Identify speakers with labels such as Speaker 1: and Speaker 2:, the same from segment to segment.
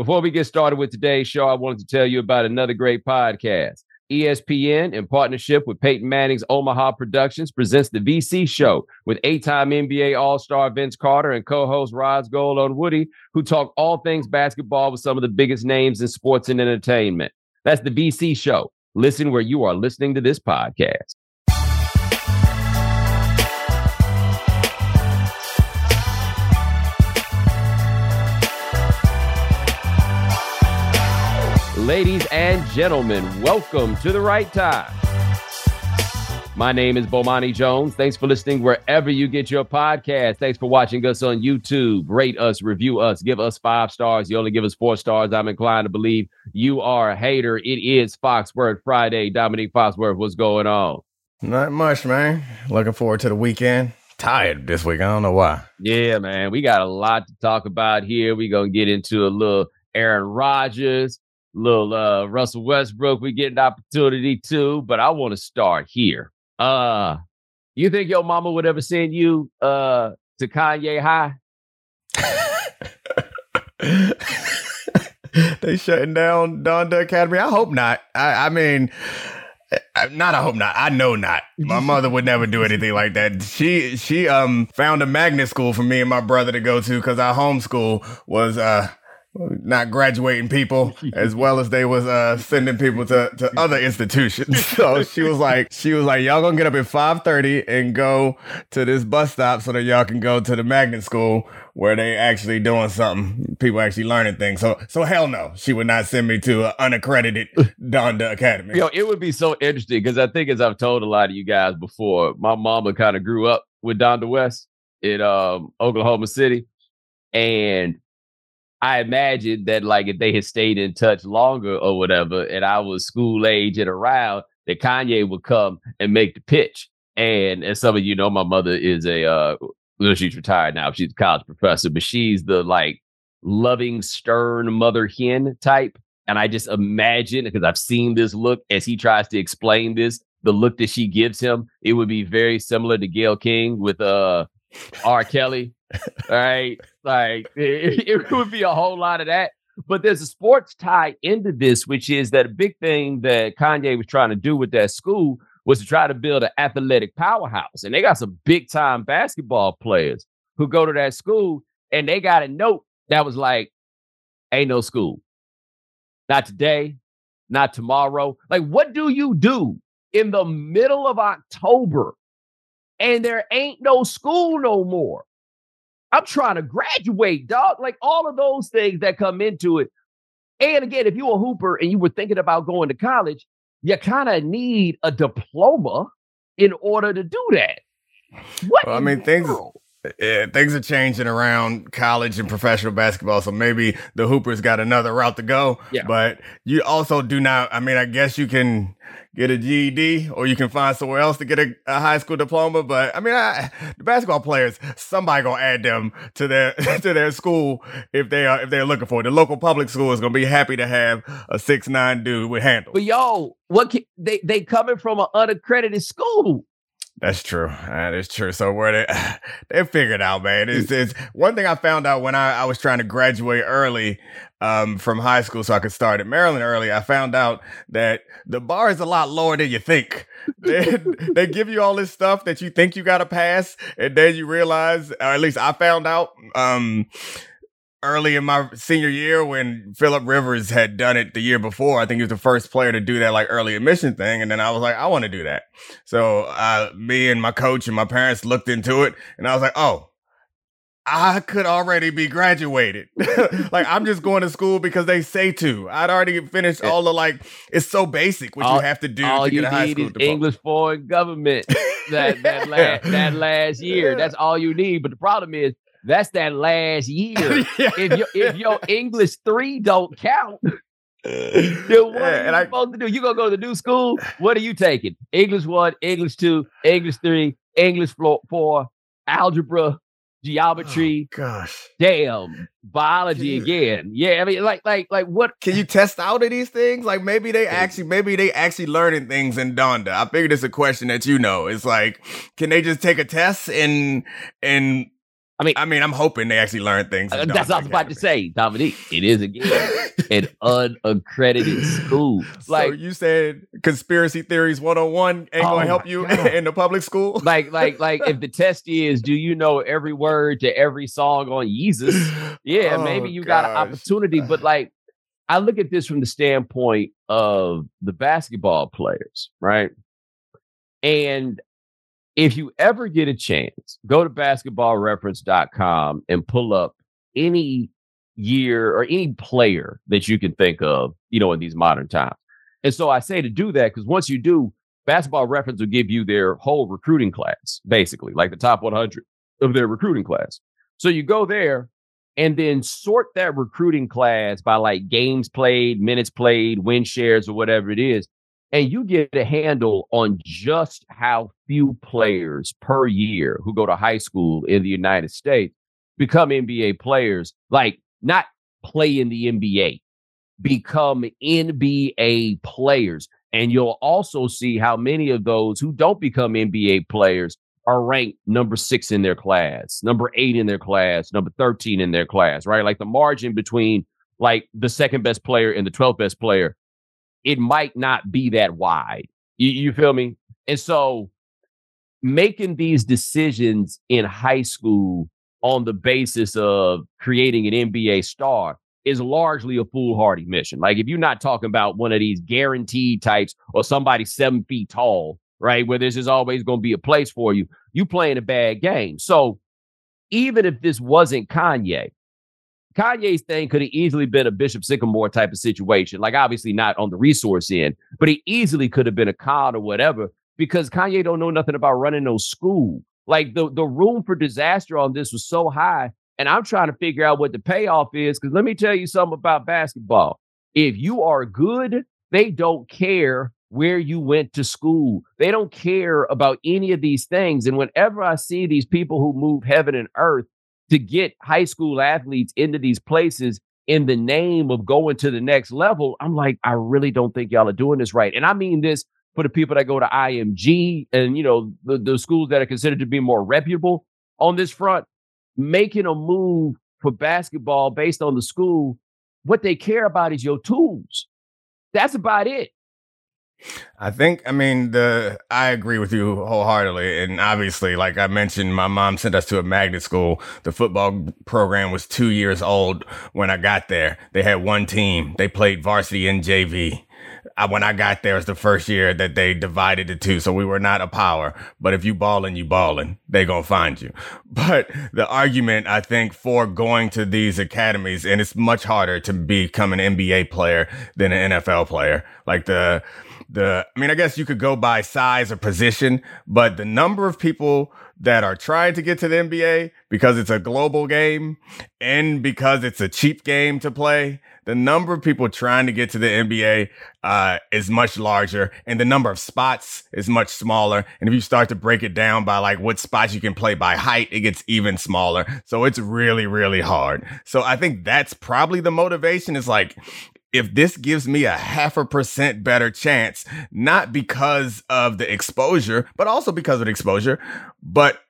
Speaker 1: Before we get started with today's show, I wanted to tell you about another great podcast. ESPN, in partnership with Peyton Manning's Omaha Productions, presents the VC Show with eight-time NBA All-Star Vince Carter and co-host Roz Gold-Onwude, who talk all things basketball with some of the biggest names in sports and entertainment. That's the VC Show. Listen where you are listening to this podcast. Ladies and gentlemen, welcome to the right time. My name is Bomani Jones. Thanks for listening wherever you get your podcast. Thanks for watching us on YouTube. Rate us, review us, give us five stars. You only give us four stars. I'm inclined to believe you are a hater. It is Foxworth Friday. Domonique Foxworth, what's going on?
Speaker 2: Not much, man. Looking forward to the weekend. Tired this week. I don't know why.
Speaker 1: Yeah, man. We got a lot to talk about here. We're going to get into a little Aaron Rodgers little uh Russell Westbrook, we get an opportunity too, but I want to start here. Uh you think your mama would ever send you uh to Kanye High?
Speaker 2: they shutting down Donda Academy. I hope not. I, I mean, eh, not I hope not. I know not. My mother would never do anything like that. She she um found a magnet school for me and my brother to go to because our homeschool was uh not graduating people as well as they was uh, sending people to, to other institutions. So she was like, she was like, y'all gonna get up at 5:30 and go to this bus stop so that y'all can go to the magnet school where they actually doing something, people actually learning things. So so hell no, she would not send me to an unaccredited Donda Academy.
Speaker 1: Yo, it would be so interesting because I think as I've told a lot of you guys before, my mama kind of grew up with Donda West in um, Oklahoma City. And I imagine that like if they had stayed in touch longer or whatever, and I was school age and around, that Kanye would come and make the pitch. And as some of you know, my mother is a uh well, she's retired now, she's a college professor, but she's the like loving, stern mother hen type. And I just imagine because I've seen this look as he tries to explain this, the look that she gives him, it would be very similar to Gayle King with uh R. Kelly right? Like it, it would be a whole lot of that. But there's a sports tie into this, which is that a big thing that Kanye was trying to do with that school was to try to build an athletic powerhouse. And they got some big time basketball players who go to that school and they got a note that was like, ain't no school. Not today, not tomorrow. Like, what do you do in the middle of October and there ain't no school no more? I'm trying to graduate, dog. Like all of those things that come into it. And again, if you're a hooper and you were thinking about going to college, you kind of need a diploma in order to do that.
Speaker 2: What? Well, I mean, things. Yeah, things are changing around college and professional basketball, so maybe the Hoopers got another route to go. Yeah. But you also do not. I mean, I guess you can get a GED or you can find somewhere else to get a, a high school diploma. But I mean, I, the basketball players, somebody gonna add them to their to their school if they are if they're looking for it. The local public school is gonna be happy to have a six nine dude with handles.
Speaker 1: But yo, what can, they they coming from an unaccredited school?
Speaker 2: That's true. That is true. So where they they figured out, man. It's, it's one thing I found out when I, I was trying to graduate early um, from high school so I could start at Maryland early. I found out that the bar is a lot lower than you think. they, they give you all this stuff that you think you got to pass, and then you realize, or at least I found out. Um, early in my senior year when Philip Rivers had done it the year before. I think he was the first player to do that like early admission thing. And then I was like, I want to do that. So uh, me and my coach and my parents looked into it and I was like, oh, I could already be graduated. like I'm just going to school because they say to. I'd already finished all the like. It's so basic what all, you have to do
Speaker 1: all
Speaker 2: to
Speaker 1: you
Speaker 2: get a high
Speaker 1: need
Speaker 2: school
Speaker 1: is diploma. English foreign government that that last that last year. That's all you need. But the problem is that's that last year. yeah. If your if your English three don't count, then what yeah, are you supposed I, to do? You gonna go to the new school? What are you taking? English one, English two, English three, English four, algebra, geometry.
Speaker 2: Oh, gosh,
Speaker 1: damn, biology again. Yeah, I mean, like, like, like, what?
Speaker 2: Can you test out of these things? Like, maybe they actually, maybe they actually learning things in Donda. I figured it's a question that you know. It's like, can they just take a test and and
Speaker 1: I mean,
Speaker 2: I mean, I'm hoping they actually learn things.
Speaker 1: Uh, that's what I was about to say, Domonique. It is again an unaccredited school.
Speaker 2: Like so you said, conspiracy theories 101 ain't oh gonna help you God. in the public school.
Speaker 1: Like, like, like, if the test is, do you know every word to every song on Jesus? Yeah, oh, maybe you gosh. got an opportunity. But like, I look at this from the standpoint of the basketball players, right? And if you ever get a chance, go to basketballreference.com and pull up any year or any player that you can think of, you know, in these modern times. And so I say to do that because once you do, basketball reference will give you their whole recruiting class, basically, like the top 100 of their recruiting class. So you go there and then sort that recruiting class by like games played, minutes played, win shares, or whatever it is and you get a handle on just how few players per year who go to high school in the United States become NBA players, like not play in the NBA, become NBA players. And you'll also see how many of those who don't become NBA players are ranked number six in their class, number eight in their class, number 13 in their class, right? Like the margin between like the second best player and the 12th best player it might not be that wide. You, you feel me? And so making these decisions in high school on the basis of creating an NBA star is largely a foolhardy mission. Like if you're not talking about one of these guaranteed types or somebody seven feet tall, right, where this is always going to be a place for you, you playing a bad game. So even if this wasn't Kanye, Kanye's thing could have easily been a Bishop Sycamore type of situation. Like obviously not on the resource end, but he easily could have been a con or whatever because Kanye don't know nothing about running no school. Like the the room for disaster on this was so high, and I'm trying to figure out what the payoff is. Because let me tell you something about basketball. If you are good, they don't care where you went to school. They don't care about any of these things. And whenever I see these people who move heaven and earth to get high school athletes into these places in the name of going to the next level, I'm like, I really don't think y'all are doing this right. And I mean this for the people that go to IMG and you know the, the schools that are considered to be more reputable on this front, making a move for basketball based on the school. What they care about is your tools. That's about it.
Speaker 2: I think, I mean, the I agree with you wholeheartedly. And obviously, like I mentioned, my mom sent us to a magnet school. The football program was two years old when I got there. They had one team. They played varsity and JV. I, when I got there, it was the first year that they divided the two. So we were not a power. But if you balling, you balling. They gonna find you. But the argument, I think, for going to these academies, and it's much harder to become an NBA player than an NFL player. Like the the I mean, I guess you could go by size or position, but the number of people that are trying to get to the NBA because it's a global game and because it's a cheap game to play, the number of people trying to get to the NBA uh, is much larger and the number of spots is much smaller. And if you start to break it down by like what spots you can play by height, it gets even smaller. So it's really, really hard. So I think that's probably the motivation is like, if this gives me a half a percent better chance, not because of the exposure, but also because of the exposure, but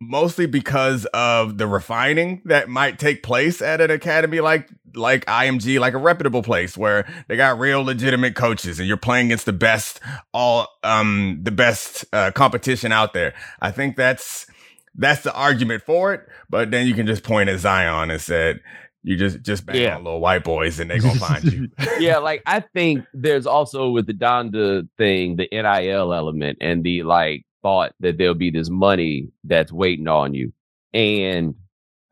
Speaker 2: mostly because of the refining that might take place at an academy like like IMG, like a reputable place where they got real legitimate coaches and you're playing against the best all um the best uh, competition out there. I think that's that's the argument for it, but then you can just point at Zion and said, you just just bang yeah. on little white boys and they gonna find you.
Speaker 1: yeah, like I think there's also with the Donda thing, the NIL element and the like thought that there'll be this money that's waiting on you. And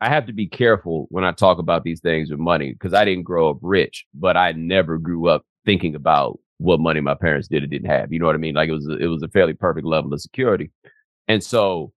Speaker 1: I have to be careful when I talk about these things with money because I didn't grow up rich, but I never grew up thinking about what money my parents did or didn't have. You know what I mean? Like it was a, it was a fairly perfect level of security. And so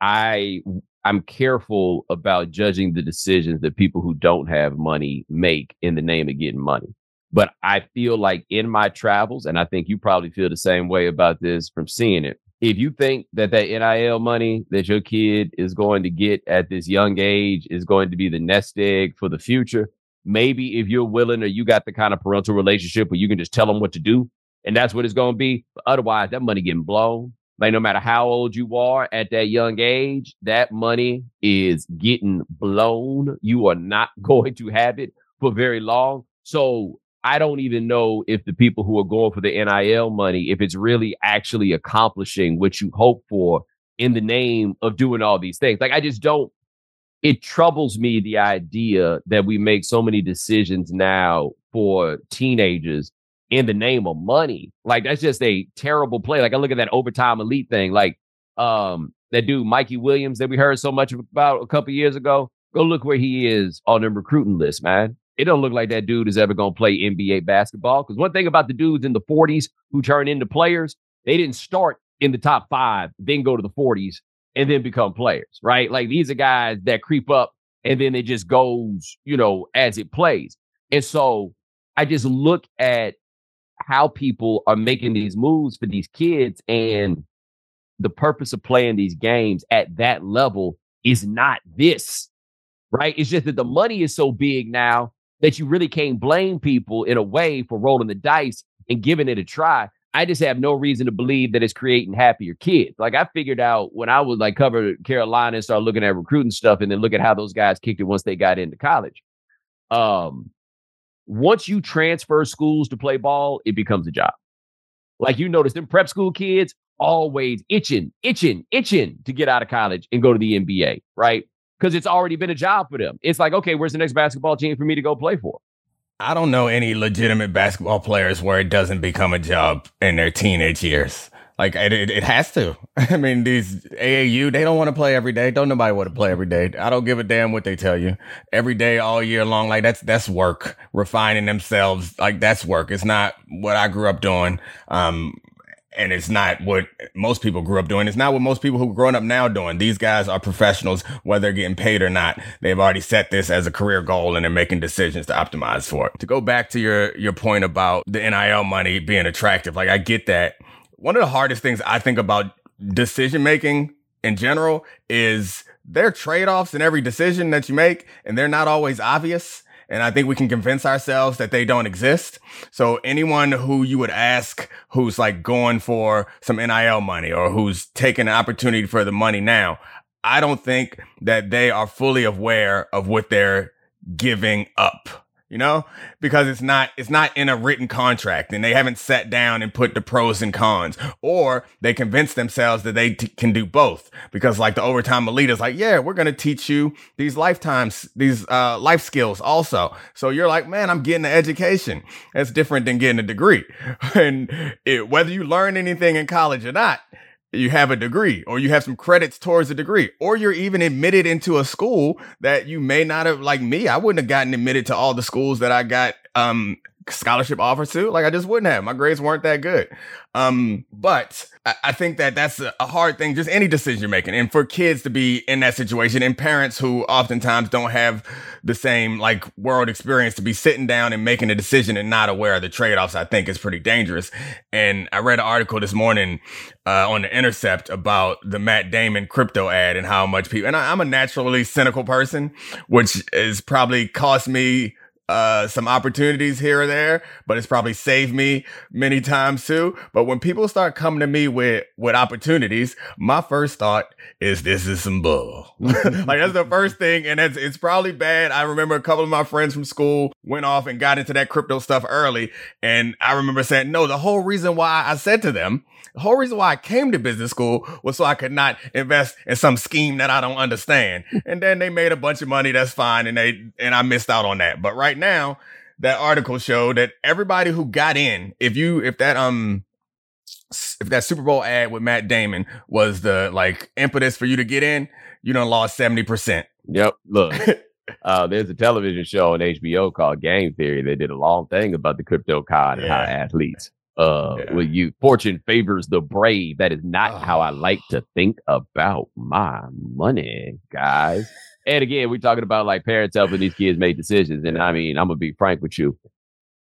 Speaker 1: I I'm careful about judging the decisions that people who don't have money make in the name of getting money. But I feel like in my travels, and I think you probably feel the same way about this from seeing it. If you think that that NIL money that your kid is going to get at this young age is going to be the nest egg for the future, maybe if you're willing or you got the kind of parental relationship where you can just tell them what to do, and that's what it's going to be. But otherwise, that money getting blown Like no matter how old you are at that young age, that money is getting blown. You are not going to have it for very long. So I don't even know if the people who are going for the NIL money, if it's really actually accomplishing what you hope for in the name of doing all these things. Like I just don't it troubles me the idea that we make so many decisions now for teenagers in the name of money. Like that's just a terrible play. Like I look at that overtime elite thing, like um that dude Mikey Williams that we heard so much about a couple years ago. Go look where he is on the recruiting list, man. It don't look like that dude is ever gonna play NBA basketball. Because one thing about the dudes in the 40s who turn into players, they didn't start in the top five, then go to the 40s and then become players, right? Like these are guys that creep up and then it just goes, you know, as it plays. And so I just look at how people are making these moves for these kids and the purpose of playing these games at that level is not this, right? It's just that the money is so big now that you really can't blame people in a way for rolling the dice and giving it a try. I just have no reason to believe that it's creating happier kids. Like I figured out when I was like cover Carolina and start looking at recruiting stuff and then look at how those guys kicked it once they got into college. Um, once you transfer schools to play ball, it becomes a job. Like you notice them prep school kids always itching, itching, itching to get out of college and go to the NBA, right? Because it's already been a job for them. It's like, okay, where's the next basketball team for me to go play for?
Speaker 2: I don't know any legitimate basketball players where it doesn't become a job in their teenage years. Like it, it, has to. I mean, these AAU, they don't want to play every day. Don't nobody want to play every day. I don't give a damn what they tell you. Every day, all year long, like that's that's work. Refining themselves, like that's work. It's not what I grew up doing. Um, and it's not what most people grew up doing. It's not what most people who are growing up now doing. These guys are professionals, whether they're getting paid or not. They've already set this as a career goal and they're making decisions to optimize for it. To go back to your your point about the NIL money being attractive, like I get that one of the hardest things I think about decision making in general is there are trade offs in every decision that you make, and they're not always obvious. And I think we can convince ourselves that they don't exist. So anyone who you would ask who's like going for some NIL money or who's taking an opportunity for the money now, I don't think that they are fully aware of what they're giving up you know, because it's not it's not in a written contract and they haven't sat down and put the pros and cons, or they convince themselves that they t- can do both. Because like the overtime elite is like, yeah, we're gonna teach you these lifetimes, these uh, life skills also. So you're like, man, I'm getting an education. That's different than getting a degree, and it, whether you learn anything in college or not, you have a degree or you have some credits towards a degree or you're even admitted into a school that you may not have like me i wouldn't have gotten admitted to all the schools that i got um scholarship offers to like i just wouldn't have my grades weren't that good um but I think that that's a hard thing, just any decision you're making. And for kids to be in that situation and parents who oftentimes don't have the same like world experience to be sitting down and making a decision and not aware of the trade offs, I think is pretty dangerous. And I read an article this morning uh, on the Intercept about the Matt Damon crypto ad and how much people, and I, I'm a naturally cynical person, which is probably cost me uh, some opportunities here or there, but it's probably saved me many times too. But when people start coming to me with with opportunities, my first thought is this is some bull. like that's the first thing, and it's it's probably bad. I remember a couple of my friends from school went off and got into that crypto stuff early, and I remember saying, no, the whole reason why I said to them, the whole reason why I came to business school was so I could not invest in some scheme that I don't understand. and then they made a bunch of money. That's fine, and they and I missed out on that. But right now, that article showed that everybody who got in, if you if that um if that Super Bowl ad with Matt Damon was the like impetus for you to get in, you don't lost 70%.
Speaker 1: Yep. Look. uh, there's a television show on HBO called Game Theory. They did a long thing about the crypto card yeah. and how athletes uh yeah. will you fortune favors the brave. That is not oh. how I like to think about my money, guys. And again, we're talking about like parents helping these kids make decisions. And I mean, I'm gonna be frank with you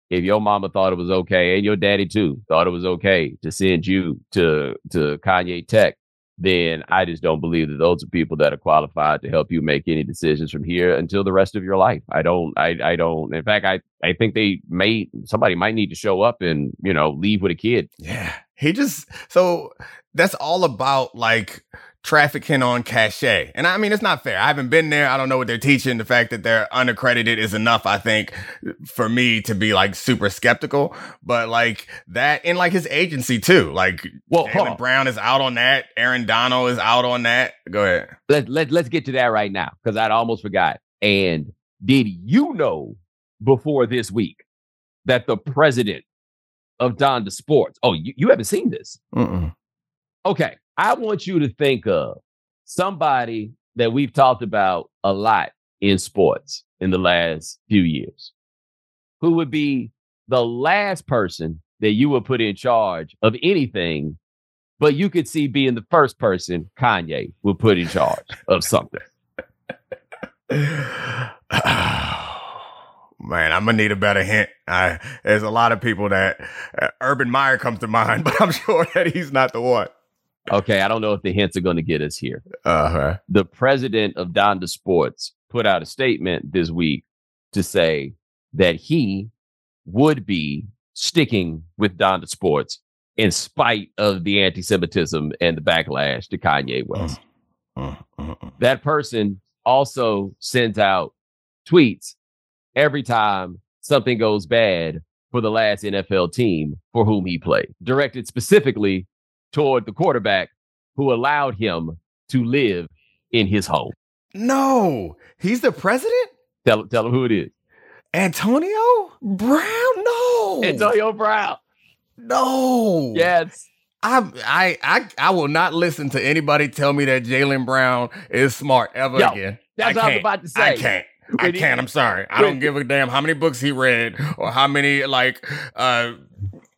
Speaker 1: if your mama thought it was okay and your daddy too thought it was okay to send you to to Kanye Tech then I just don't believe that those are people that are qualified to help you make any decisions from here until the rest of your life. I don't, I, I don't. In fact, I, I think they may somebody might need to show up and you know leave with a kid.
Speaker 2: Yeah, he just so that's all about like trafficking on cachet. And I mean, it's not fair. I haven't been there. I don't know what they're teaching. The fact that they're unaccredited is enough, I think, for me to be like super skeptical. But like that and like his agency too. Like well, Brown is out on that. Aaron Donald is out on that. Go ahead.
Speaker 1: Let, let, let's get to that right now because I'd almost forgot. And did you know before this week that the president of Don Donda Sports, oh, you, you haven't seen this? Mm-mm. Okay. I want you to think of somebody that we've talked about a lot in sports in the last few years who would be the last person that you would put in charge of anything, but you could see being the first person Kanye would put in charge of something.
Speaker 2: Man, I'm gonna need a better hint. I, there's a lot of people that uh, Urban Meyer comes to mind, but I'm sure that he's not the one.
Speaker 1: Okay, I don't know if the hints are going to get us here.
Speaker 2: Uh-huh.
Speaker 1: The president of Donda Sports put out a statement this week to say that he would be sticking with Donda Sports in spite of the anti-Semitism and the backlash to Kanye West. Uh, uh, uh, that person also sends out tweets every time something goes bad for the last NFL team for whom he played, directed specifically toward the quarterback who allowed him to live in his home.
Speaker 2: No, he's the president?
Speaker 1: Tell, tell him who it is.
Speaker 2: Antonio Brown? No.
Speaker 1: Antonio Brown.
Speaker 2: No.
Speaker 1: Yes.
Speaker 2: I I I I will not listen to anybody tell me that Jaylen Brown is smart ever Yo, again.
Speaker 1: That's what I was about to say.
Speaker 2: I can't. I can't. I'm sorry. I don't give a damn how many books he read or how many like uh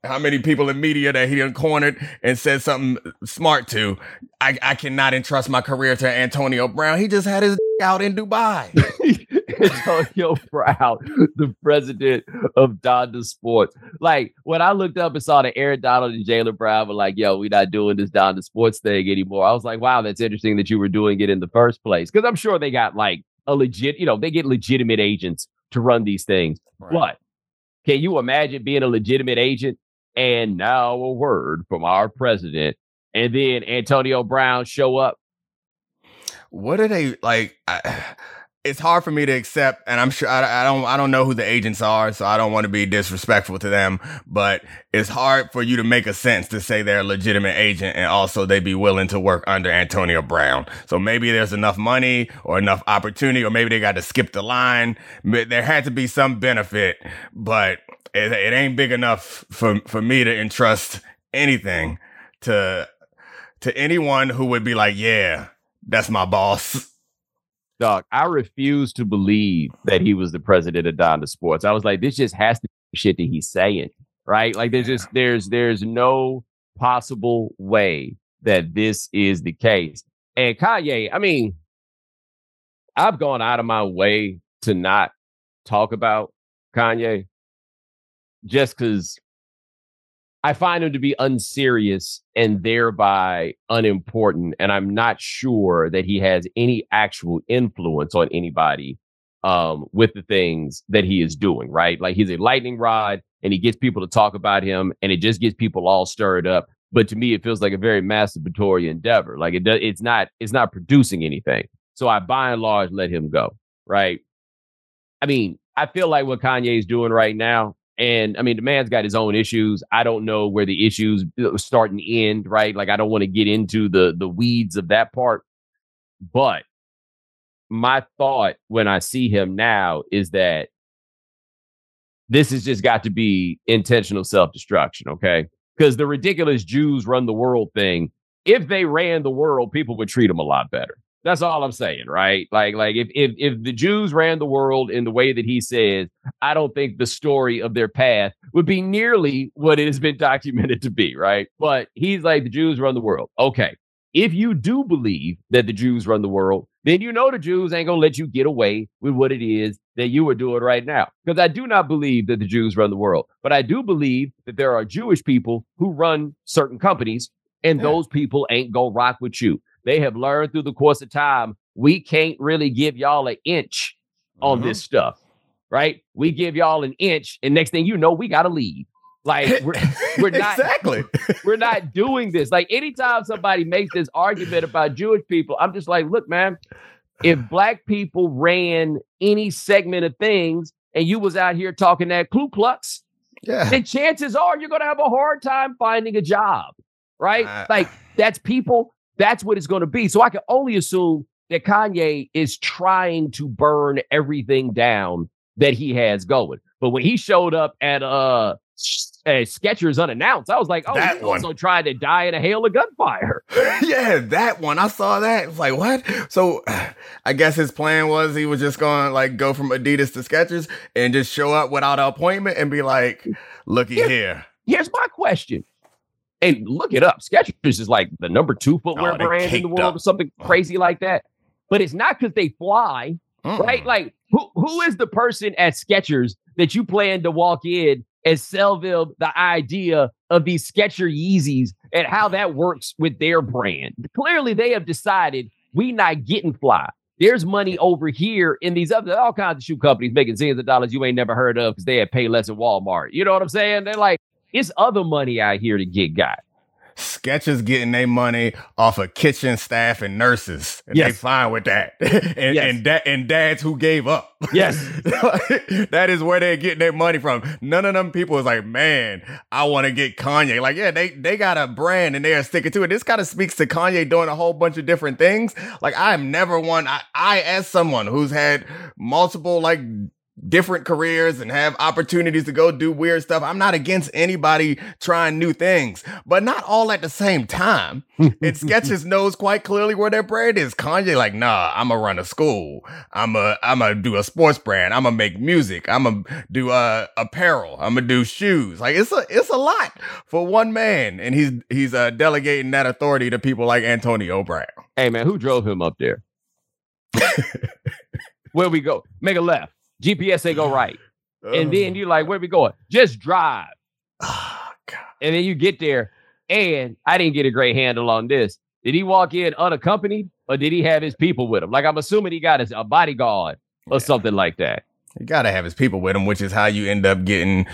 Speaker 2: how many people in media that he done cornered and said something smart to. I, I cannot entrust my career to Antonio Brown. He just had his out in Dubai.
Speaker 1: Antonio Brown, the president of Donda Sports. Like when I looked up and saw that Aaron Donald and Jaylen Brown were like, yo, we're not doing this Donda Sports thing anymore. I was like, wow, that's interesting that you were doing it in the first place. Cause I'm sure they got like a legit, you know, they get legitimate agents to run these things. Right. But can you imagine being a legitimate agent and now a word from our president, and then Antonio Brown show up.
Speaker 2: What are they like? I, it's hard for me to accept, and I'm sure I, I, don't I don't know who the agents are, so I don't want to be disrespectful to them. But it's hard for you to make a sense to say they're a legitimate agent, and also they'd be willing to work under Antonio Brown. So maybe there's enough money or enough opportunity, or maybe they got to skip the line. There had to be some benefit, but it, it ain't big enough for for me to entrust anything to to anyone who would be like, yeah, that's my boss.
Speaker 1: Dog, I refuse to believe that he was the president of Donda Sports. I was like, this just has to be shit that he's saying, right? Like, there's just there's there's no possible way that this is the case. And Kanye, I mean, I've gone out of my way to not talk about Kanye just because I find him to be unserious and thereby unimportant. And I'm not sure that he has any actual influence on anybody um, with the things that he is doing, right? Like he's a lightning rod and he gets people to talk about him and it just gets people all stirred up. But to me, it feels like a very masturbatory endeavor. Like it does, it's not, it's not producing anything. So I by and large let him go, right? I mean, I feel like what Kanye is doing right now and I mean, the man's got his own issues. I don't know where the issues uh, start and end, right? Like I don't want to get into the the weeds of that part. But my thought when I see him now is that this has just got to be intentional self-destruction, okay? Because the ridiculous Jews run the world thing, if they ran the world, people would treat them a lot better. That's all I'm saying, right? Like, like if if if the Jews ran the world in the way that he says, I don't think the story of their path would be nearly what it has been documented to be, right? But he's like, the Jews run the world. Okay. If you do believe that the Jews run the world, then you know the Jews ain't gonna let you get away with what it is that you are doing right now. Because I do not believe that the Jews run the world, but I do believe that there are Jewish people who run certain companies And
Speaker 2: Yeah.
Speaker 1: those people ain't gonna rock with you. They have learned through the course of time, we can't really give y'all an inch on
Speaker 2: Mhm.
Speaker 1: this stuff, right? We give y'all an inch, and next thing you know, we gotta leave. Like we're, we're not
Speaker 2: exactly.
Speaker 1: we're not doing this. Like anytime somebody makes this argument about Jewish people, I'm just like, look, man, if black people ran any segment of things and you was out here talking that Ku Klux,
Speaker 2: yeah.
Speaker 1: then chances are you're gonna have a hard time finding a job, right?
Speaker 2: Uh,
Speaker 1: like that's people, that's what it's gonna be. So I can only assume that Kanye is trying to burn everything down that he has going. But when he showed up at uh, uh Skechers unannounced, I was like, oh,
Speaker 2: That one.
Speaker 1: also trying to die in a hail of gunfire.
Speaker 2: yeah, that one. I saw that. It's like, what? So I guess his plan was he was just going to like go from Adidas to Skechers and just show up without an appointment and be like, looky
Speaker 1: Yeah.
Speaker 2: here.
Speaker 1: Here's my question. And look it up. Skechers is like the number two footwear
Speaker 2: Oh,
Speaker 1: brand in the world
Speaker 2: up.
Speaker 1: or something crazy like that. But it's not because they fly. right?
Speaker 2: Mm.
Speaker 1: Like, who who is the person at Skechers that you plan to walk in and sell them the idea of these Sketcher Yeezys and how that works with their brand? Clearly, they have decided we not getting fly. There's money over here in these other all kinds of shoe companies making zillions of dollars you ain't never heard of because they had pay less at Walmart. You know what I'm saying? They're like, it's other money out here to get got.
Speaker 2: Skechers getting their money off of kitchen staff and nurses. And they fine with that. and,
Speaker 1: Yes.
Speaker 2: and, da- and dads who gave up.
Speaker 1: Yes.
Speaker 2: that is where they're getting their money from. None of them people is like, man, I want to get Kanye. Like, yeah, they, they got a brand and they are sticking to it. This kind of speaks to Kanye doing a whole bunch of different things. Like, I am never one, I, I as someone who's had multiple, like, different careers and have opportunities to go do weird stuff. I'm not against anybody trying new things, but not all at the same time. And Skechers knows quite clearly where their brand is. Kanye, like, nah, I'm gonna run a school. I'm a, I'm gonna do a sports brand. I'm gonna make music. I'm gonna do uh, apparel. I'm gonna do shoes. Like, it's a, it's a lot for one man, and he's, he's uh, delegating that authority to people like Antonio Brown.
Speaker 1: Hey man, who drove him up there? Where we go? Make a left. GPS say go right. And then oh. you're like, where we going? Just drive.
Speaker 2: oh, God.
Speaker 1: And then you get there. And I didn't get a great handle on this. Did he walk in unaccompanied or did he have his people with him? Like I'm assuming he got his a bodyguard or
Speaker 2: Yeah.
Speaker 1: something like that.
Speaker 2: You gotta have his people with him, which is how you end up getting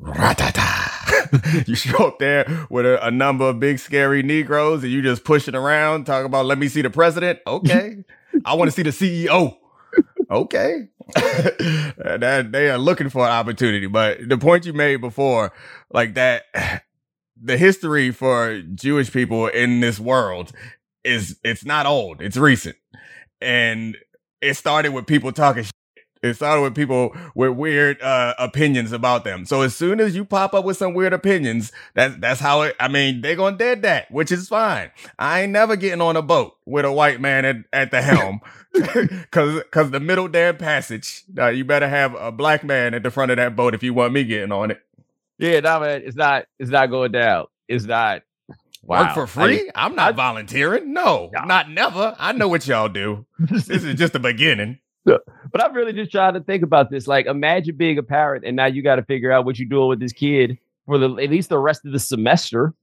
Speaker 2: ratata. you show up there with a, a number of big scary Negroes and you just pushing around, talking about let me see the president. Okay. I want to see the CEO. Okay. that they are looking for an opportunity. But the point you made before, like that the history for Jewish people in this world is it's not old, it's recent. And it started with people talking it started with people with weird uh, opinions about them. So as soon as you pop up with some weird opinions, that that's how it. I mean, they're gonna dead that, which is fine. I ain't never getting on a boat with a white man at, at the helm, cause cause the middle damn passage. Uh, you better have a black man at the front of that boat if you want me getting on it.
Speaker 1: Yeah, no, man, it's not, it's not going down. It's not wow.
Speaker 2: Work for free? I, am not volunteering. No,
Speaker 1: No.
Speaker 2: not never. I know what y'all do. This is just the beginning.
Speaker 1: But I'm really just trying to think about this. Like, imagine being a parent and now you got to figure out what you're doing with this kid for the at least the rest of the semester.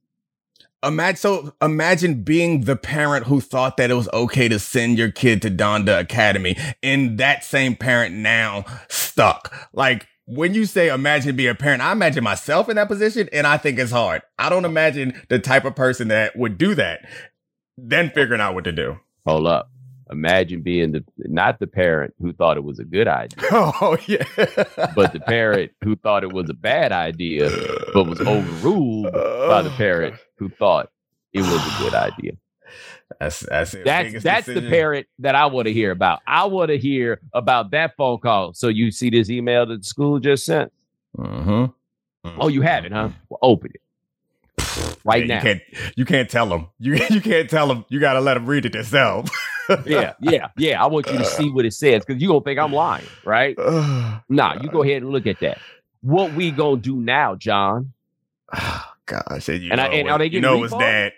Speaker 2: Imagine so imagine being the parent who thought that it was okay to send your kid to Donda Academy and that same parent now stuck. Like when you say imagine being a parent, I imagine myself in that position and I think it's hard. I don't imagine the type of person that would do that, then figuring out what to do.
Speaker 1: Hold up. Imagine being the not the parent who thought it was a good idea,
Speaker 2: Oh yeah.
Speaker 1: but the parent who thought it was a bad idea, but was overruled by the parent who thought it was a good idea.
Speaker 2: That's that's.
Speaker 1: That's
Speaker 2: Biggest
Speaker 1: that's the parent that I want to hear about. I want to hear about that phone call. So you see this email that the school just sent?
Speaker 2: Mhm.
Speaker 1: Oh, you have it, huh? Well, open it right
Speaker 2: Yeah,
Speaker 1: now.
Speaker 2: You can't you can't tell them. You you can't tell them. You got to let them read it themselves.
Speaker 1: yeah, yeah, yeah. I want you to see what it says because you gonna think I'm lying, right?
Speaker 2: oh,
Speaker 1: Nah, you go ahead and look at that. What we gonna do now, John?
Speaker 2: gosh, and you
Speaker 1: And I-
Speaker 2: know,
Speaker 1: and are they
Speaker 2: you know it was
Speaker 1: refund?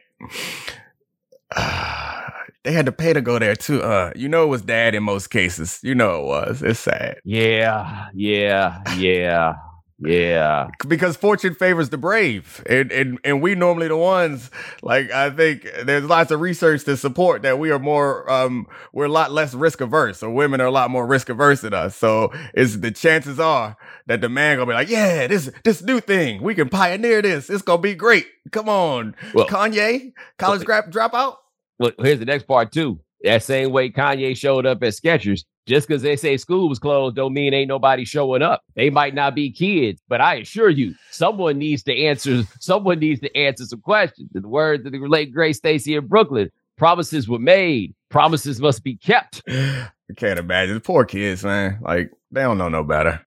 Speaker 2: dad. they had to pay to go there too. Uh, you know it was dad in most cases. You know it was. It's sad.
Speaker 1: Yeah, yeah, yeah, Yeah.
Speaker 2: Because fortune favors the brave. And, and and we normally the ones like I think there's lots of research to support that we are more um we're a lot less risk averse. So women are a lot more risk averse than us. So it's the chances are that the man gonna be like, Yeah, this this new thing, we can pioneer this. It's gonna be great. Come on. Well, Kanye, college well, grad dropout.
Speaker 1: Well, here's the next part too. That same way Kanye showed up at Skechers, just because they say school was closed don't mean ain't nobody showing up. They might not be kids, but I assure you, someone needs to answer. Someone needs to answer some questions. In the words of the late Grace Stacy in Brooklyn, promises were made. Promises must be kept.
Speaker 2: I can't imagine the poor kids, man. Like they don't know no better.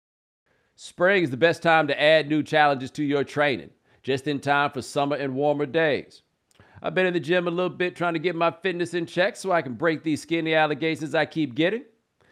Speaker 3: Spring is the best time to add new challenges to your training, just in time for summer and warmer days. I've been in the gym a little bit trying to get my fitness in check so I can break these skinny allegations I keep getting.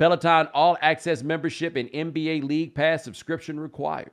Speaker 3: Peloton All Access membership and NBA League Pass subscription required.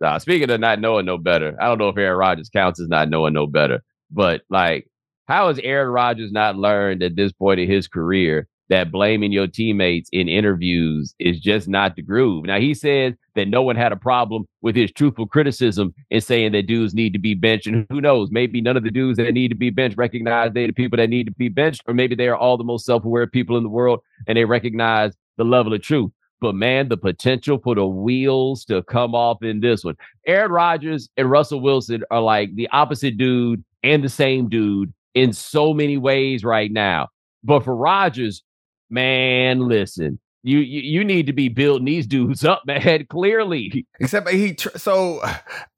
Speaker 1: Uh, speaking of not knowing no better, I don't know if Aaron Rodgers counts as not knowing no better, but like, how has Aaron Rodgers not learned at this point in his career that blaming your teammates in interviews is just not the groove? Now, he says that no one had a problem with his truthful criticism in saying that dudes need to be benched. And who knows, maybe none of the dudes that need to be benched recognize they're the people that need to be benched, or maybe they are all the most self aware people in the world and they recognize the level of truth. But man, the potential for the wheels to come off in this one. Aaron Rodgers and Russell Wilson are like the opposite dude and the same dude in so many ways right now. But for Rodgers, man, listen, you, you you need to be building these dudes up, man. Clearly,
Speaker 2: except he. Tr- so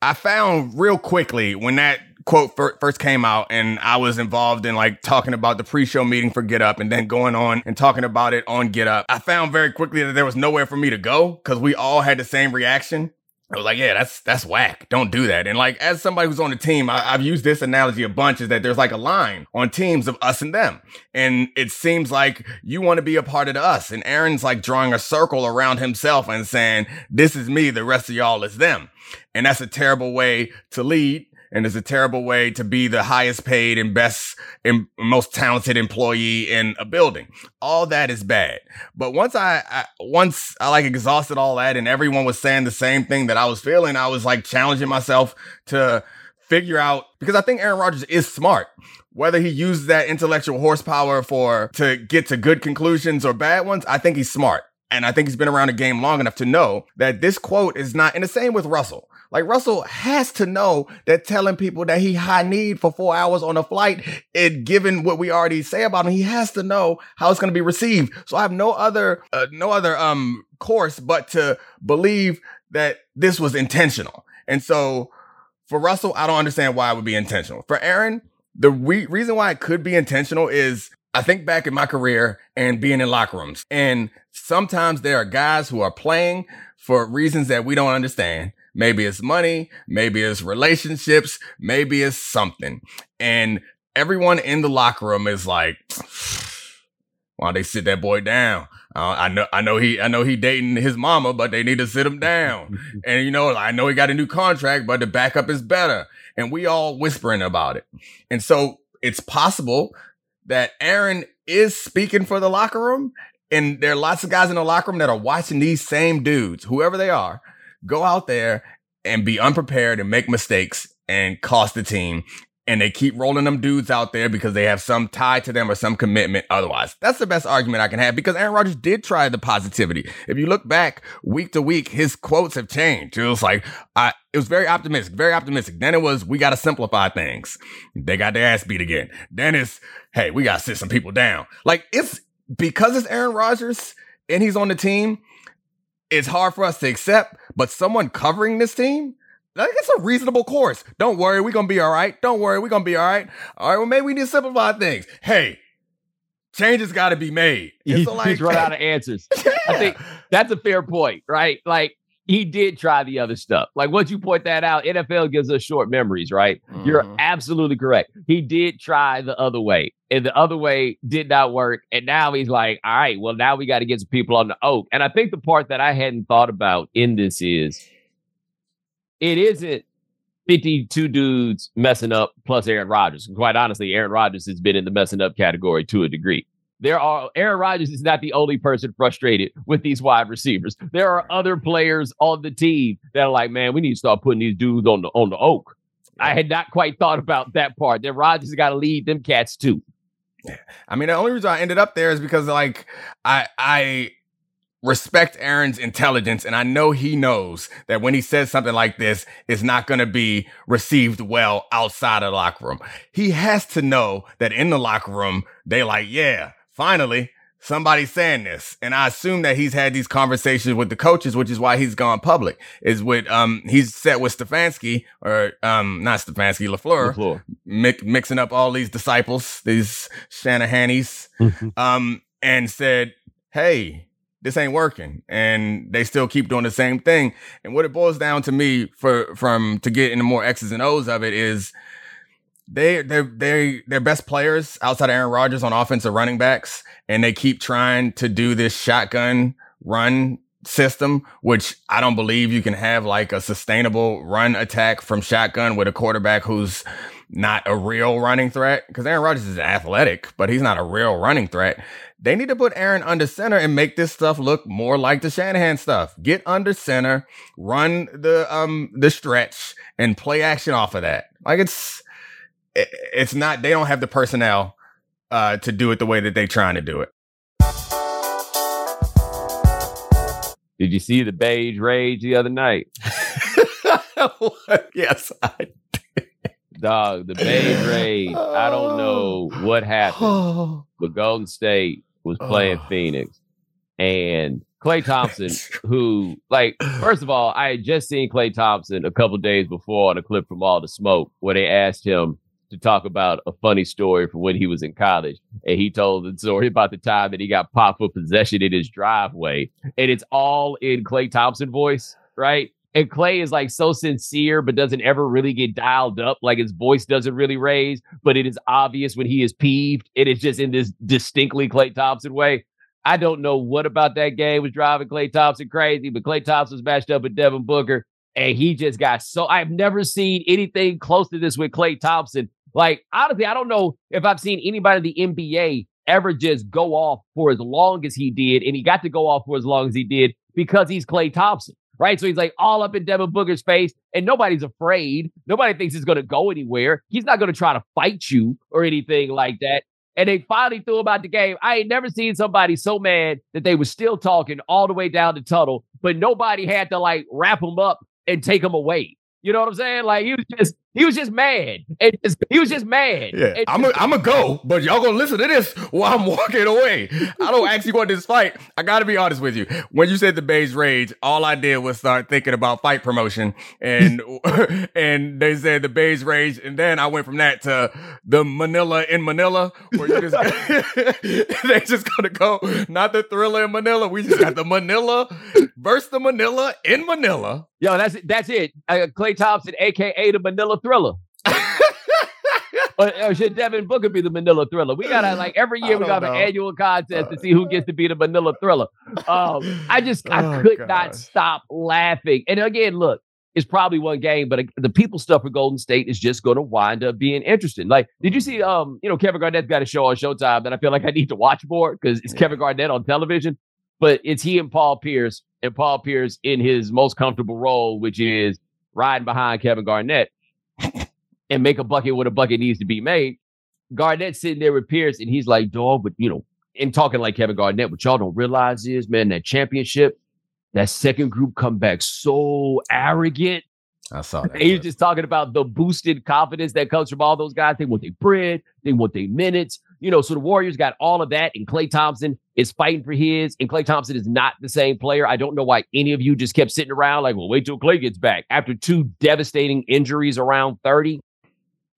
Speaker 2: I found real quickly when that quote first came out and I was involved in like talking about the pre-show meeting for Get Up and then going on and talking about it on Get Up. I found very quickly that there was nowhere for me to go because we all had the same reaction. I was like, yeah, that's that's whack. Don't do that. And like, as somebody who's on the team, I, have used this analogy a bunch. Is that there's like a line on teams of us and them, and it seems like you want to be a part of the us. And Aaron's like drawing a circle around himself and saying, "This is me. The rest of y'all is them." And that's a terrible way to lead and it's a terrible way to be the highest paid and best and most talented employee in a building. All that is bad. But once I, I, once I like exhausted all that and everyone was saying the same thing that I was feeling, I was like challenging myself to figure out because I think Aaron Rodgers is smart. Whether he uses that intellectual horsepower for to get to good conclusions or bad ones, I think he's smart. And I think he's been around the game long enough to know that this quote is not, and the same with Russell. Like Russell has to know that telling people that he high need for four hours on a flight, it given what we already say about him, he has to know how it's going to be received. So I have no other, uh, no other, um, course but to believe that this was intentional. And so for Russell, I don't understand why it would be intentional. For Aaron, the re- reason why it could be intentional is I think back in my career and being in locker rooms and sometimes there are guys who are playing for reasons that we don't understand. Maybe it's money. Maybe it's relationships. Maybe it's something. And everyone in the locker room is like, Why don't they sit that boy down? Uh, I know, I know he, I know he dating his mama, but they need to sit him down. and you know, I know he got a new contract, but the backup is better. And we all whispering about it. And so it's possible that Aaron is speaking for the locker room. And there are lots of guys in the locker room that are watching these same dudes, whoever they are, go out there and be unprepared and make mistakes and cost the team and they keep rolling them dudes out there because they have some tie to them or some commitment otherwise. That's the best argument I can have because Aaron Rodgers did try the positivity. If you look back week to week, his quotes have changed. It was like, I, it was very optimistic, very optimistic. Then it was, we got to simplify things. They got their ass beat again. Then it's, hey, we got to sit some people down. Like it's because it's Aaron Rodgers and he's on the team. It's hard for us to accept, but someone covering this team, like it's a reasonable course. Don't worry, we're gonna be all right. Don't worry, we're gonna be all right. All right, well, maybe we need to simplify things. Hey, changes got to be made.
Speaker 1: He's, so like, he's run out of answers. Yeah. I think that's a fair point, right? Like he did try the other stuff. Like once you point that out, NFL gives us short memories, right? Mm-hmm. You're absolutely correct. He did try the other way, and the other way did not work. And now he's like, all right, well, now we got to get some people on the oak. And I think the part that I hadn't thought about in this is it isn't 52 dudes messing up plus Aaron Rodgers. Quite honestly, Aaron Rodgers has been in the messing up category to a degree. There are Aaron Rodgers is not the only person frustrated with these wide receivers. There are other players on the team that are like, man, we need to start putting these dudes on the on the oak. I had not quite thought about that part. That Rodgers got to lead them cats too.
Speaker 2: Yeah. I mean, the only reason I ended up there is because like I I respect Aaron's intelligence. And I know he knows that when he says something like this, it's not going to be received well outside of the locker room. He has to know that in the locker room, they like, yeah, finally somebody's saying this. And I assume that he's had these conversations with the coaches, which is why he's gone public is with, um, he's set with Stefanski or, um, not Stefanski, LaFleur, LaFleur. Mi- mixing up all these disciples, these Shanahanis, um, and said, Hey, this ain't working and they still keep doing the same thing and what it boils down to me for from to get into more x's and o's of it is they they they their best players outside of Aaron Rodgers on offensive running backs and they keep trying to do this shotgun run system which I don't believe you can have like a sustainable run attack from shotgun with a quarterback who's not a real running threat because Aaron Rodgers is athletic but he's not a real running threat they need to put Aaron under center and make this stuff look more like the Shanahan stuff. Get under center, run the um the stretch, and play action off of that. Like it's it's not they don't have the personnel uh to do it the way that they're trying to do it.
Speaker 1: Did you see the beige rage the other night?
Speaker 2: yes, I did.
Speaker 1: Dog, the beige rage. I don't know what happened, but Golden State was playing oh. Phoenix, and Klay Thompson, who like first of all, I had just seen Klay Thompson a couple days before on a clip from All the Smoke where they asked him to talk about a funny story from when he was in college, and he told the story about the time that he got popped for possession in his driveway, and it's all in Klay Thompson voice, right? And Klay is like so sincere, but doesn't ever really get dialed up. Like his voice doesn't really raise, but it is obvious when he is peeved. It is just in this distinctly Klay Thompson way. I don't know what about that game was driving Klay Thompson crazy, but Klay Thompson was matched up with Devin Booker, and he just got so. I've never seen anything close to this with Klay Thompson. Like honestly, I don't know if I've seen anybody in the NBA ever just go off for as long as he did, and he got to go off for as long as he did because he's Klay Thompson right? So he's like all up in Devin Booker's face, and nobody's afraid. Nobody thinks he's going to go anywhere. He's not going to try to fight you or anything like that. And they finally threw him out the game. I ain't never seen somebody so mad that they were still talking all the way down the tunnel, but nobody had to like wrap him up and take him away. You know what I'm saying? Like he was just he was just mad. And he was just mad.
Speaker 2: Yeah, I'm a, I'm a go, but y'all gonna listen to this while I'm walking away. I don't actually want this fight. I gotta be honest with you. When you said the beige rage, all I did was start thinking about fight promotion, and and they said the beige rage, and then I went from that to the Manila in Manila, where you just they just gonna go not the thriller in Manila. We just got the Manila versus the Manila in Manila.
Speaker 1: Yo, that's that's it. Uh, Klay Thompson, aka the Manila Thriller. or, or, should Devin Booker be the Manila Thriller? We gotta like every year we got an annual contest to see who gets to be the Manila Thriller. Um, I just I oh, could gosh. not stop laughing. And again, look, it's probably one game, but the people stuff for Golden State is just going to wind up being interesting. Like, did you see? Um, you know, Kevin Garnett's got a show on Showtime that I feel like I need to watch more because it's yeah. Kevin Garnett on television, but it's he and Paul Pierce, and Paul Pierce in his most comfortable role, which is riding behind Kevin Garnett and make a bucket when a bucket needs to be made. Garnett sitting there with Pierce, and he's like, "Dog, but you know," and talking like Kevin Garnett. What y'all don't realize is, man, that championship that second group come back so arrogant.
Speaker 2: I saw that.
Speaker 1: He's just talking about the boosted confidence that comes from all those guys. They want their bread, they want their minutes. You know, so the Warriors got all of that, and Klay Thompson is fighting for his, and Klay Thompson is not the same player. I don't know why any of you just kept sitting around like, well, wait till Klay gets back after two devastating injuries around 30.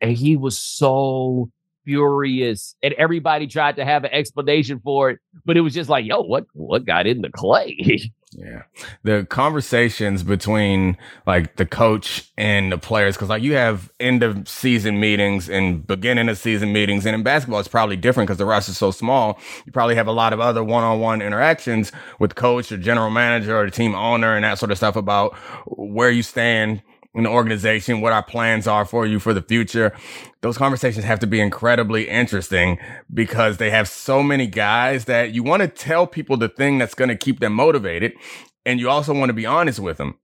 Speaker 1: And he was so furious and everybody tried to have an explanation for it but it was just like yo what what got into Klay
Speaker 2: yeah. The conversations between like the coach and the players because like you have end of season meetings and beginning of season meetings and in basketball it's probably different because the roster is so small. You probably have a lot of other one-on-one interactions with coach or general manager or the team owner and that sort of stuff about where you stand in the organization, what our plans are for you for the future. Those conversations have to be incredibly interesting because they have so many guys that you want to tell people the thing that's going to keep them motivated. And you also want to be honest with them.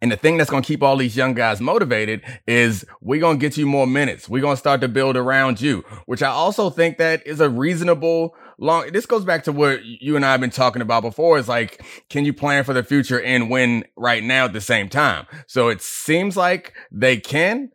Speaker 2: And the thing that's going to keep all these young guys motivated is we're going to get you more minutes. We're going to start to build around you, which I also think that is a reasonable long. This goes back to what you and I have been talking about before. Is like, can you plan for the future and win right now at the same time? So it seems like they can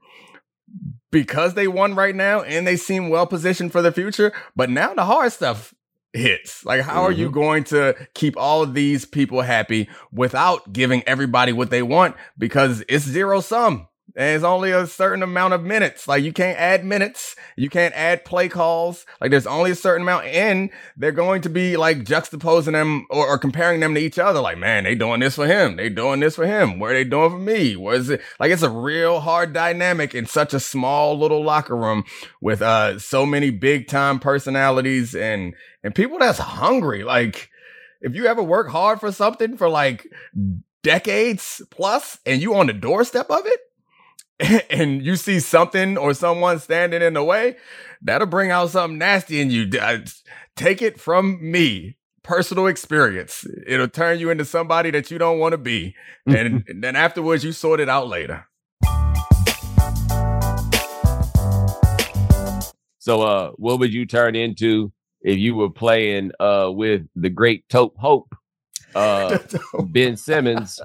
Speaker 2: because they won right now and they seem well positioned for the future. But now the hard stuff hits. Like, how mm-hmm. are you mm-hmm. going to keep all of these people happy without giving everybody what they want? Because it's zero sum. And it's only a certain amount of minutes. Like you can't add minutes. You can't add play calls. Like there's only a certain amount. And they're going to be like juxtaposing them or, or, comparing them to each other. Like, man, they doing this for him. They doing this for him. What are they doing for me? What is it? Like it's a real hard dynamic in such a small little locker room with uh so many big time personalities and and people that's hungry. Like if you ever work hard for something for like decades plus and you on the doorstep of it and you see something or someone standing in the way, that'll bring out something nasty in you. Take it from me. Personal experience. It'll turn you into somebody that you don't want to be. And, and then afterwards, you sort it out later.
Speaker 1: So, uh, what would you turn into if you were playing uh with the great Tope Hope, uh, Ben Simmons,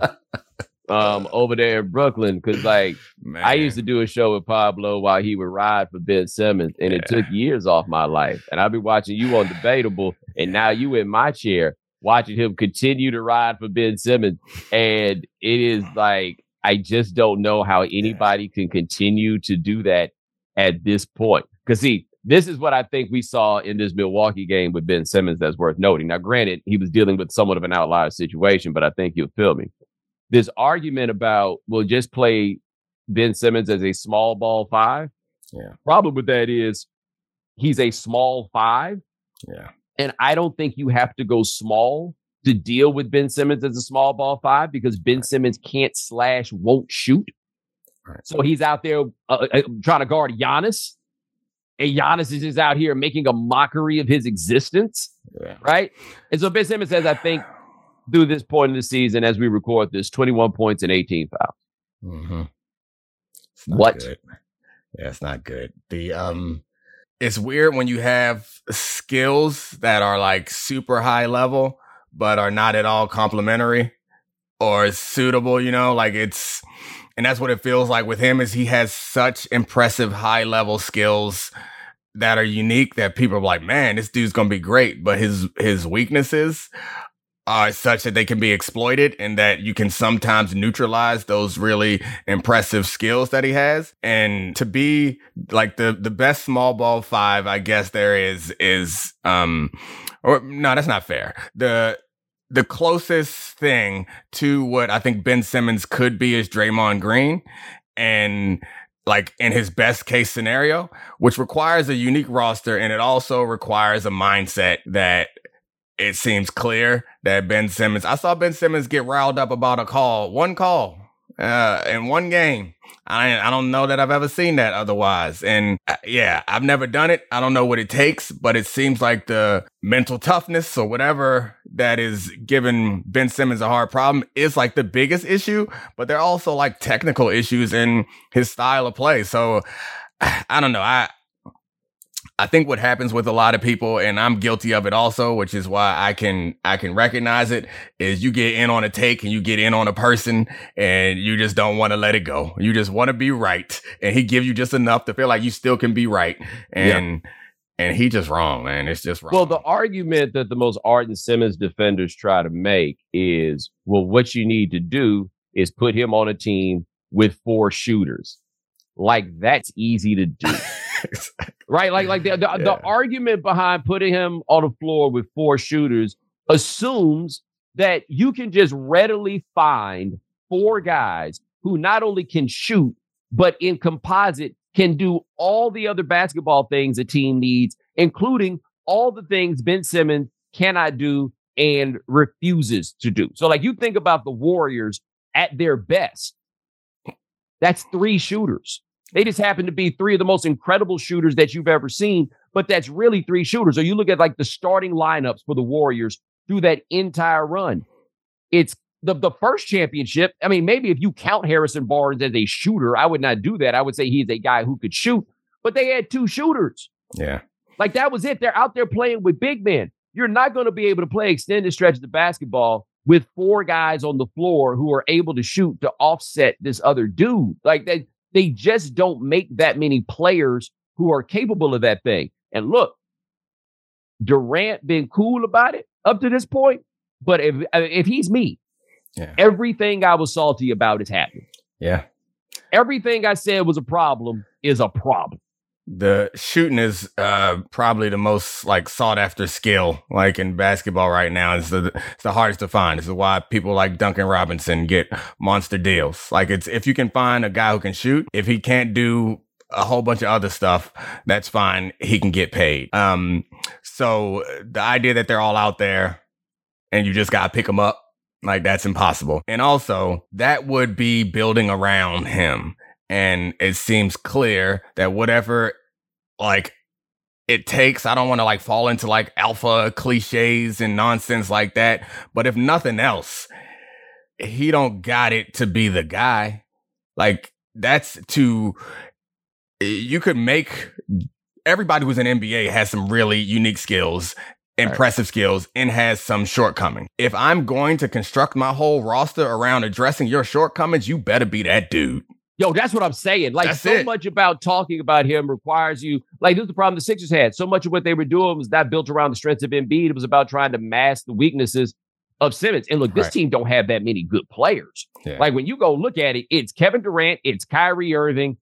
Speaker 1: um over there in Brooklyn because like Man. I used to do a show with Pablo while he would ride for Ben Simmons, and yeah. it took years off my life. And I've been watching you on Debatable, and now you in my chair watching him continue to ride for Ben Simmons, and it is like I just don't know how anybody can continue to do that at this point. Because see, this is what I think we saw in this Milwaukee game with Ben Simmons that's worth noting. Now, granted, he was dealing with somewhat of an outlier situation, but I think you'll feel me this argument about we'll just play Ben Simmons as a small ball five.
Speaker 2: Yeah.
Speaker 1: Problem with that is he's a small five.
Speaker 2: Yeah.
Speaker 1: And I don't think you have to go small to deal with Ben Simmons as a small ball five because Ben. Simmons can't slash, won't shoot. Right. So he's out there uh, uh, trying to guard Giannis. And Giannis is just out here making a mockery of his existence. Yeah. Right. And so Ben Simmons says, I think through this point in the season as we record this 21 points and 18 fouls.
Speaker 2: Mm-hmm.
Speaker 1: What?
Speaker 2: Good. Yeah, it's not good. The um it's weird when you have skills that are like super high level but are not at all complementary or suitable, you know, like it's and that's what it feels like with him is he has such impressive high level skills that are unique that people are like, man, this dude's gonna be great. But his his weaknesses are such that they can be exploited and that you can sometimes neutralize those really impressive skills that he has. And to be like the the best small ball five, I guess there is is um or no, that's not fair. The the closest thing to what I think Ben Simmons could be is Draymond Green. And like in his best case scenario, which requires a unique roster and it also requires a mindset that it seems clear that Ben Simmons. I saw Ben Simmons get riled up about a call, one call uh, in one game. I I don't know that I've ever seen that otherwise. And uh, yeah, I've never done it. I don't know what it takes, but it seems like the mental toughness or whatever that is giving Ben Simmons a hard problem is like the biggest issue. But there are also like technical issues in his style of play. So I don't know. I I think what happens with a lot of people, and I'm guilty of it also, which is why I can I can recognize it, is you get in on a take and you get in on a person and you just don't want to let it go. You just want to be right. And he gives you just enough to feel like you still can be right. And yeah. and he just wrong, man. It's just wrong.
Speaker 1: Well, the argument that the most ardent Simmons defenders try to make is, well, what you need to do is put him on a team with four shooters. Like that's easy to do. right? Like, like the, the, yeah. the argument behind putting him on the floor with four shooters assumes that you can just readily find four guys who not only can shoot, but in composite can do all the other basketball things a team needs, including all the things Ben Simmons cannot do and refuses to do. So, like, you think about the Warriors at their best, that's three shooters. They just happen to be three of the most incredible shooters that you've ever seen, but that's really three shooters. Or you look at like the starting lineups for the Warriors through that entire run. It's the, the first championship. I mean, maybe if you count Harrison Barnes as a shooter, I would not do that. I would say he's a guy who could shoot, but they had two shooters.
Speaker 2: Yeah.
Speaker 1: Like that was it. They're out there playing with big men. You're not going to be able to play extended stretches of basketball with four guys on the floor who are able to shoot to offset this other dude. Like they they just don't make that many players who are capable of that thing. And look, Durant been cool about it up to this point, but if uh, if he's me, yeah. everything I was salty about is happening.
Speaker 2: Yeah.
Speaker 1: Everything I said was a problem is a problem
Speaker 2: the shooting is uh, probably the most like sought after skill like in basketball right now. It's the it's the hardest to find. This is why people like duncan robinson get monster deals. Like it's if you can find a guy who can shoot if he can't do a whole bunch of other stuff that's fine. He can get paid. Um so the idea that they're all out there and you just gotta pick them up like that's impossible. And also that would be building around him. And it seems clear that whatever like it takes i don't want to like fall into like alpha cliches and nonsense like that but if nothing else he don't got it to be the guy like that's to eh, you could make everybody who's in nba has some really unique skills impressive right. skills and has some shortcoming. If I'm going to construct my whole roster around addressing your shortcomings, you better be that dude.
Speaker 1: Yo, that's what I'm saying. Like that's so it. much about talking about him requires you. Like this is the problem the Sixers had. So much of what they were doing was not built around the strengths of Embiid. It was about trying to mask the weaknesses of Simmons. And look, this right. team don't have that many good players. Yeah. Like when you go look at it, it's Kevin Durant, it's Kyrie Irving,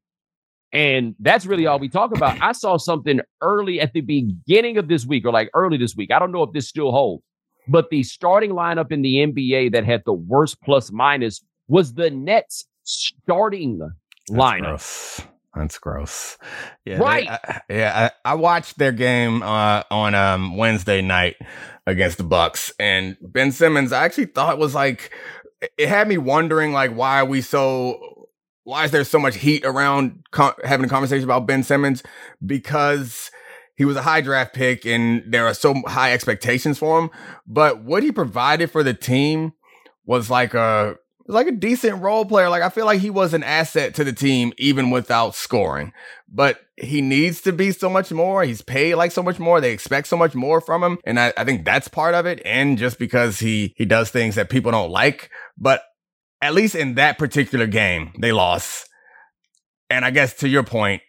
Speaker 1: and that's really all we talk about. I saw something early at the beginning of this week, or like early this week. I don't know if this still holds, but the starting lineup in the NBA that had the worst plus minus was the Nets starting That's lineup.
Speaker 2: Gross. That's gross.
Speaker 1: Yeah, right.
Speaker 2: They, I, yeah, I, I, watched their game uh, on um, Wednesday night against the Bucks, and Ben Simmons. I actually thought was like it had me wondering like why are we so why is there so much heat around having a conversation about Ben Simmons because he was a high draft pick and there are so high expectations for him. But what he provided for the team was like a like a decent role player. Like I feel like he was an asset to the team even without scoring. But he needs to be so much more. He's paid like so much more. They expect so much more from him. And I, I think that's part of it. And just because he he does things that people don't like. But at least in that particular game, they lost. And I guess to your point,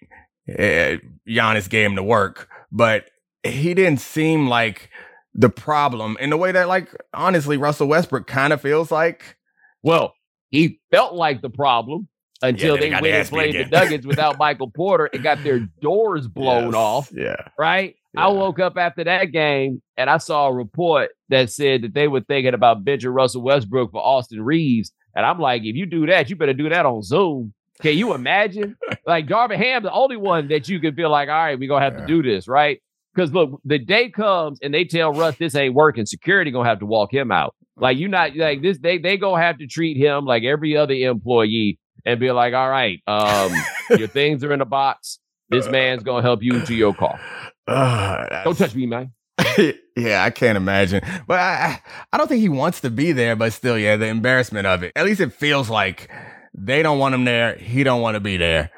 Speaker 2: uh, Giannis gave him the work, but he didn't seem like the problem in the way that, like, honestly, Russell Westbrook kind of feels like
Speaker 1: well, he felt like the problem until yeah, they, they went and played the Nuggets without Michael Porter and got their doors blown yes, off.
Speaker 2: Yeah.
Speaker 1: Right. Yeah. I woke up after that game and I saw a report that said that they were thinking about benching Russell Westbrook for Austin Reaves. And I'm like, if you do that, you better do that on Zoom. Can you imagine? Like Darvin Ham, the only one that you could feel like, all right, we're gonna have
Speaker 2: Yeah.
Speaker 1: to do this, right? Because look, the day comes and they tell Russ this ain't working, security gonna have to walk him out. Like you not like this, they they gonna have to treat him like every other employee and be like, all right, um, your things are in a box. This man's gonna help you to your car.
Speaker 2: Uh,
Speaker 1: Don't touch me, man.
Speaker 2: yeah, I can't imagine. But I, I- I don't think he wants to be there. But still, yeah, the embarrassment of it. At least it feels like they don't want him there. He don't want to be there.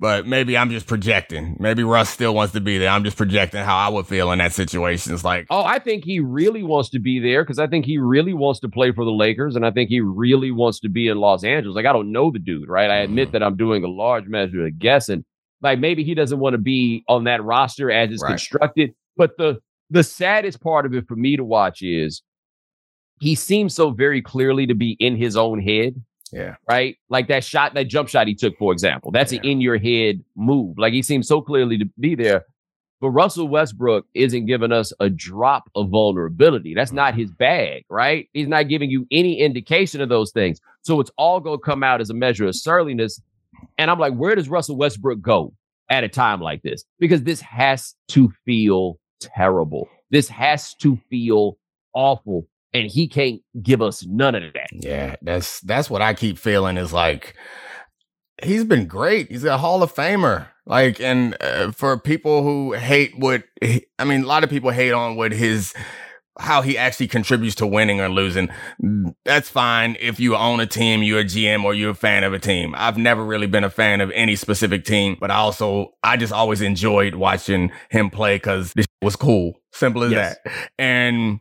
Speaker 2: But maybe I'm just projecting. Maybe Russ still wants to be there. I'm just projecting how I would feel in that situation. It's like,
Speaker 1: Oh, I think he really wants to be there because I think he really wants to play for the Lakers, and I think he really wants to be in Los Angeles. Like I don't know the dude, right? I admit
Speaker 2: Mhm.
Speaker 1: that I'm doing a large measure of guessing. Like maybe he doesn't want to be on that roster as it's
Speaker 2: Right.
Speaker 1: constructed. But the the saddest part of it for me to watch is he seems so very clearly to be in his own head
Speaker 2: yeah,
Speaker 1: right? Like that shot, that jump shot he took, for example. That's an in your head move. Like he seems so clearly to be there. But Russell Westbrook isn't giving us a drop of vulnerability. That's not mm-hmm. his bag, right? He's not giving you any indication of those things. So it's all going to come out as a measure of surliness. And I'm like, where does Russell Westbrook go at a time like this? Because this has to feel terrible. This has to feel awful. And he can't give us none of that.
Speaker 2: yeah. That's that's what I keep feeling is like he's been great. He's a Hall of Famer. Like, and uh, for people who hate what he- I mean, a lot of people hate on what his how he actually contributes to winning or losing. That's fine if you own a team, you're a GM, or you're a fan of a team. I've never really been a fan of any specific team, but I also I just always enjoyed watching him play because this was cool. Simple as
Speaker 1: Yes.
Speaker 2: that. And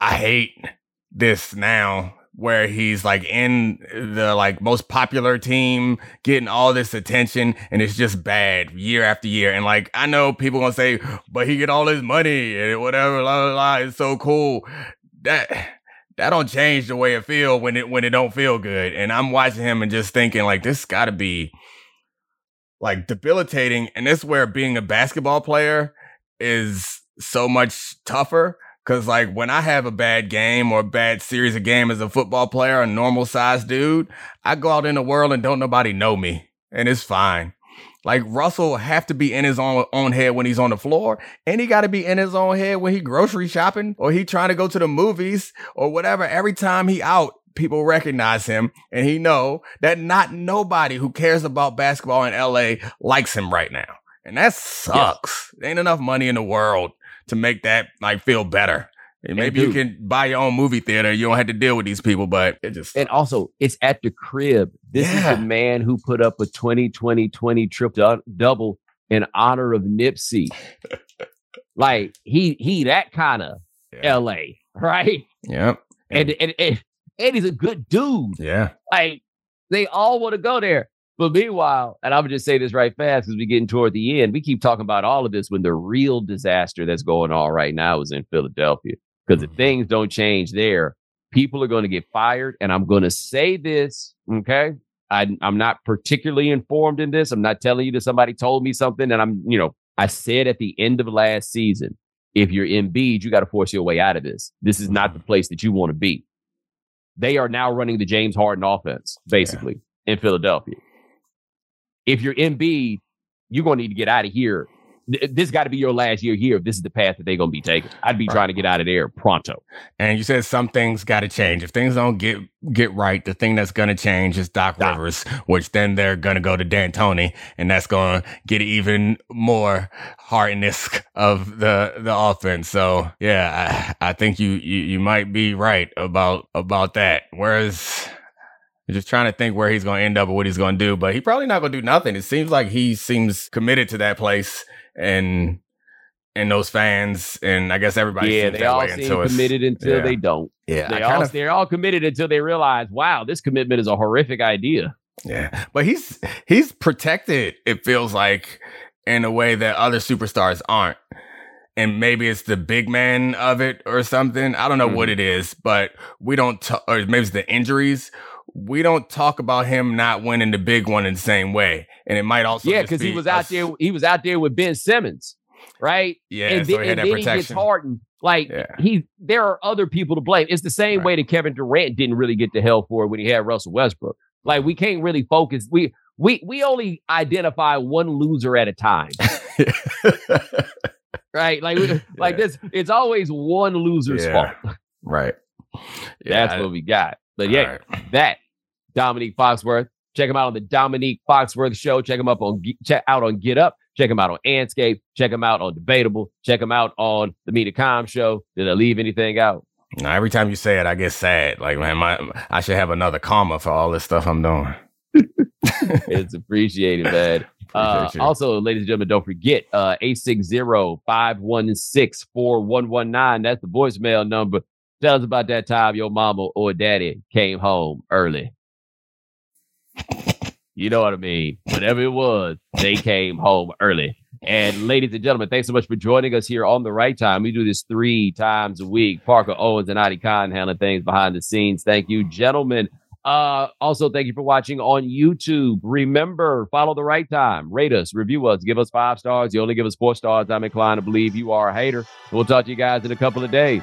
Speaker 2: I hate this now where he's like in the like most popular team getting all this attention and it's just bad year after year. And like i know people gonna say but he get all his money and whatever blah blah blah it's so cool. That that don't change the way it feel when it when it don't feel good. And i'm watching him and just thinking like this gotta be like debilitating. And this is where being a basketball player is so much tougher Cause like when I have a bad game or a bad series of game as a football player, a normal sized dude, I go out in the world and don't nobody know me. And it's fine. Like Russell have to be in his own own head when he's on the floor, and he got to be in his own head when he grocery shopping or he trying to go to the movies or whatever. Every time he out, people recognize him, and he know that not nobody who cares about basketball in LA likes him right now, and that sucks. Ain't enough money in the world to make that like feel better. And maybe you
Speaker 1: dude-
Speaker 2: can buy your own movie theater. You don't have to deal with these people, but it just
Speaker 1: And also, it's at the crib. This
Speaker 2: Yeah.
Speaker 1: is the man who put up a 20 20 20 triple double in honor of Nipsey. like he he that kind of
Speaker 2: yeah.
Speaker 1: LA, right?
Speaker 2: Yep.
Speaker 1: And, and and and he's a good dude.
Speaker 2: yeah.
Speaker 1: Like they all want to go there. But meanwhile, and I'm just say this right fast because we're getting toward the end. We keep talking about all of this when the real disaster that's going on right now is in Philadelphia. Because if mm-hmm. things don't change there, people are going to get fired. And I'm going to say this, okay? I, I'm not particularly informed in this. I'm not telling you that somebody told me something. And I'm, you know, I said at the end of last season, if you're in Embiid, you got to force your way out of this. This is not the mm-hmm. place that you want to be. They are now running the James Harden offense, basically, in Philadelphia. If you're Embiid, you're going to need to get out of here. This got to be your last year here. If this is the path that they're going to be taking, I'd be
Speaker 2: Right.
Speaker 1: trying to get out of there pronto.
Speaker 2: And you said some things got to change. If things don't get get right, the thing that's going to change is Doc,
Speaker 1: Doc.
Speaker 2: Rivers, which then they're going to go to D'Antoni, and that's going to get even more hardness of the the offense. So yeah, I, I think you, you you might be right about about that. Whereas. I'm just trying to think where he's going to end up or what he's going to do, but he probably not going to do nothing. It seems like he seems committed to that place and and those fans, and I guess everybody.
Speaker 1: yeah,
Speaker 2: seems
Speaker 1: they
Speaker 2: that
Speaker 1: all
Speaker 2: way
Speaker 1: seem
Speaker 2: until
Speaker 1: committed until
Speaker 2: yeah.
Speaker 1: they don't.
Speaker 2: Yeah,
Speaker 1: They
Speaker 2: I
Speaker 1: all
Speaker 2: kind of
Speaker 1: they're all committed until they realize, wow, this commitment is a horrific idea.
Speaker 2: Yeah, but he's he's protected. It feels like in a way that other superstars aren't, and maybe it's the big man of it or something. I don't know what
Speaker 1: Mhm.
Speaker 2: it is, but we don't. ta- or maybe it's the injuries. We don't talk about him not winning the big one in the same way, and it might also
Speaker 1: yeah, because he was out there. He was out there with Ben Simmons, right?
Speaker 2: Yeah,
Speaker 1: and
Speaker 2: so
Speaker 1: then,
Speaker 2: he
Speaker 1: and then he gets hardened. Like
Speaker 2: Yeah.
Speaker 1: he, there are other people to blame. It's the same
Speaker 2: Right.
Speaker 1: way that Kevin Durant didn't really get the hell for it when he had Russell Westbrook. Like we can't really focus. We we we only identify one loser at a time. right? Like like this, it's always one loser's
Speaker 2: Yeah.
Speaker 1: fault.
Speaker 2: right.
Speaker 1: That's
Speaker 2: I-
Speaker 1: what we got. But yeah,
Speaker 2: Alright.
Speaker 1: that Domonique Foxworth. Check him out on the Domonique Foxworth Show. Check him up on check out on Get Up. Check him out on Andscape. Check him out on Debatable. Check him out on the Meet Com Show. Did I leave anything out?
Speaker 2: Now, every time you say it, I get sad. Like, man, my, I should have another comma for all this stuff I'm doing.
Speaker 1: It's appreciated, man. Uh, also, ladies and gentlemen, don't forget uh 860-516-4119. That's the voicemail number. Tell us about that time your mama or daddy came home early. You know what I mean? Whatever it was, they came home early. And ladies and gentlemen, thanks so much for joining us here on the right time. We do this three times a week. Parker Owens and Adi Khan handling things behind the scenes. Thank you, gentlemen. Uh, also, thank you for watching on YouTube. Remember, follow the right time, rate us, review us, give us five stars. You only give us four stars. I'm inclined to believe you are a hater. We'll talk to you guys in a couple of days.